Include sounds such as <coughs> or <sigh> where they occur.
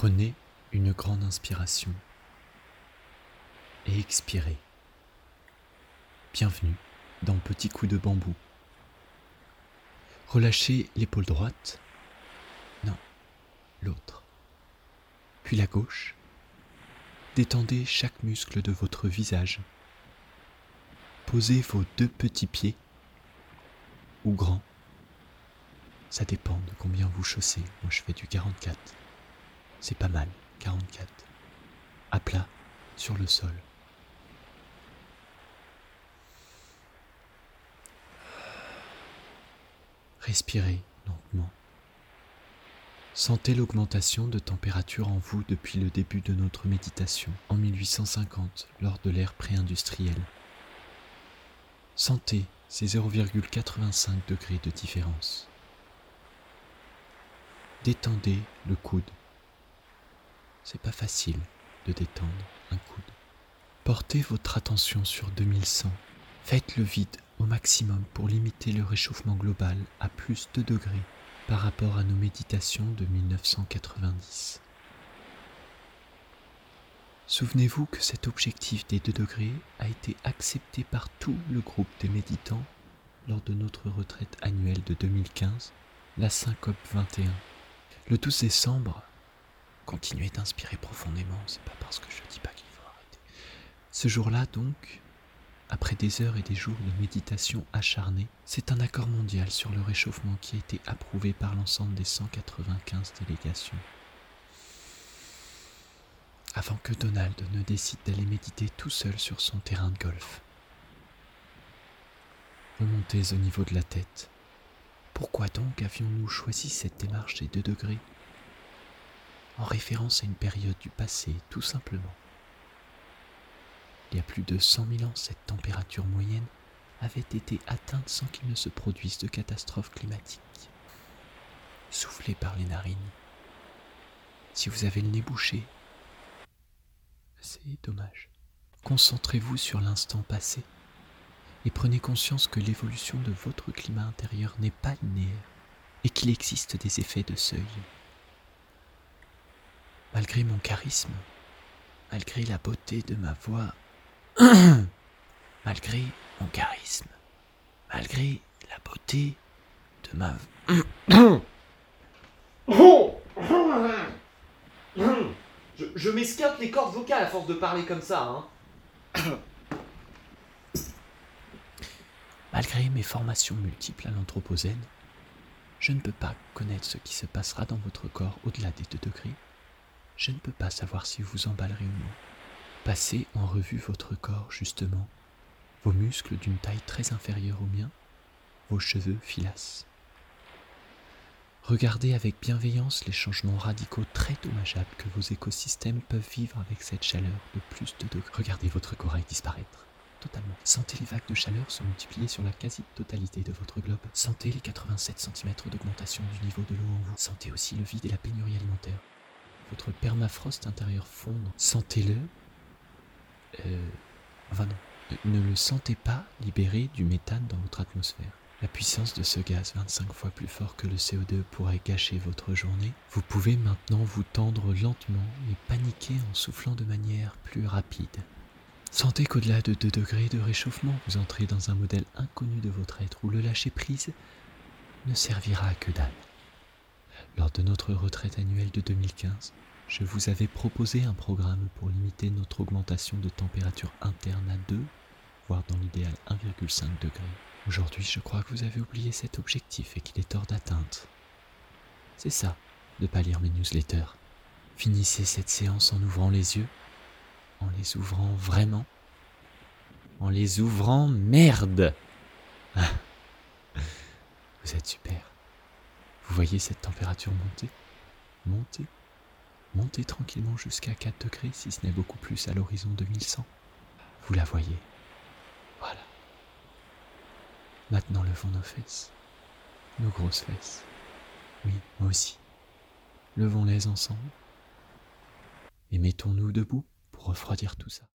Prenez une grande inspiration et expirez. Bienvenue dans Petit coup de bambou. Relâchez l'épaule droite. Non, l'autre. Puis la gauche. Détendez chaque muscle de votre visage. Posez vos deux petits pieds ou grands. Ça dépend de combien vous chaussez. Moi je fais du 44. C'est pas mal, 44. À plat, sur le sol. Respirez lentement. Sentez l'augmentation de température en vous depuis le début de notre méditation en 1850 lors de l'ère pré-industrielle. Sentez ces 0,85 degrés de différence. Détendez le coude. C'est pas facile de détendre un coude. Portez votre attention sur 2100. Faites le vide au maximum pour limiter le réchauffement global à plus de degrés par rapport à nos méditations de 1990. Souvenez-vous que cet objectif des 2 degrés a été accepté par tout le groupe des méditants lors de notre retraite annuelle de 2015, la Syncope 21. Le 12 décembre, continuez d'inspirer profondément, c'est pas parce que je dis pas qu'il faut arrêter. Ce jour-là donc, après des heures et des jours de méditation acharnée, c'est un accord mondial sur le réchauffement qui a été approuvé par l'ensemble des 195 délégations. Avant que Donald ne décide d'aller méditer tout seul sur son terrain de golf. Remontez au niveau de la tête. Pourquoi donc avions-nous choisi cette démarche des 2 degrés? En référence à une période du passé, tout simplement. Il y a plus de 100 000 ans, cette température moyenne avait été atteinte sans qu'il ne se produise de catastrophe climatique. Soufflez par les narines. Si vous avez le nez bouché, c'est dommage. Concentrez-vous sur l'instant passé et prenez conscience que l'évolution de votre climat intérieur n'est pas linéaire et qu'il existe des effets de seuil. Malgré mon charisme, malgré la beauté de ma voix, <clears throat> malgré mon charisme, malgré la beauté de ma... <coughs> Je, je m'esquinte les cordes vocales à force de parler comme ça, hein. <coughs> Malgré mes formations multiples à l'Anthropocène, je ne peux pas connaître ce qui se passera dans votre corps au-delà des 2 degrés. Je ne peux pas savoir si vous emballerez ou non. Passez en revue votre corps, justement, vos muscles d'une taille très inférieure au mien, vos cheveux filasses. Regardez avec bienveillance les changements radicaux très dommageables que vos écosystèmes peuvent vivre avec cette chaleur de plus de degrés. Regardez votre corail disparaître totalement. Sentez les vagues de chaleur se multiplier sur la quasi-totalité de votre globe. Sentez les 87 cm d'augmentation du niveau de l'eau en vous. Sentez aussi le vide et la pénurie alimentaire. Votre permafrost intérieur fondre. Sentez-le. Euh, enfin non. Ne le sentez pas libérer du méthane dans votre atmosphère. La puissance de ce gaz, 25 fois plus fort que le CO2, pourrait gâcher votre journée. Vous pouvez maintenant vous tendre lentement et paniquer en soufflant de manière plus rapide. Sentez qu'au-delà de 2 degrés de réchauffement, vous entrez dans un modèle inconnu de votre être où le lâcher-prise ne servira que dalle. Lors de notre retraite annuelle de 2015, je vous avais proposé un programme pour limiter notre augmentation de température interne à 2, voire dans l'idéal 1,5 degrés. Aujourd'hui, je crois que vous avez oublié cet objectif et qu'il est hors d'atteinte. C'est ça, de pas lire mes newsletters. Finissez cette séance en ouvrant les yeux en les ouvrant vraiment, en les ouvrant merde. Vous êtes super. Vous voyez cette température monter, monter, monter tranquillement jusqu'à 4 degrés, si ce n'est beaucoup plus à l'horizon 2100. Vous la voyez. Voilà. Maintenant levons nos fesses, nos grosses fesses. Oui, moi aussi. Levons-les ensemble et mettons-nous debout pour refroidir tout ça.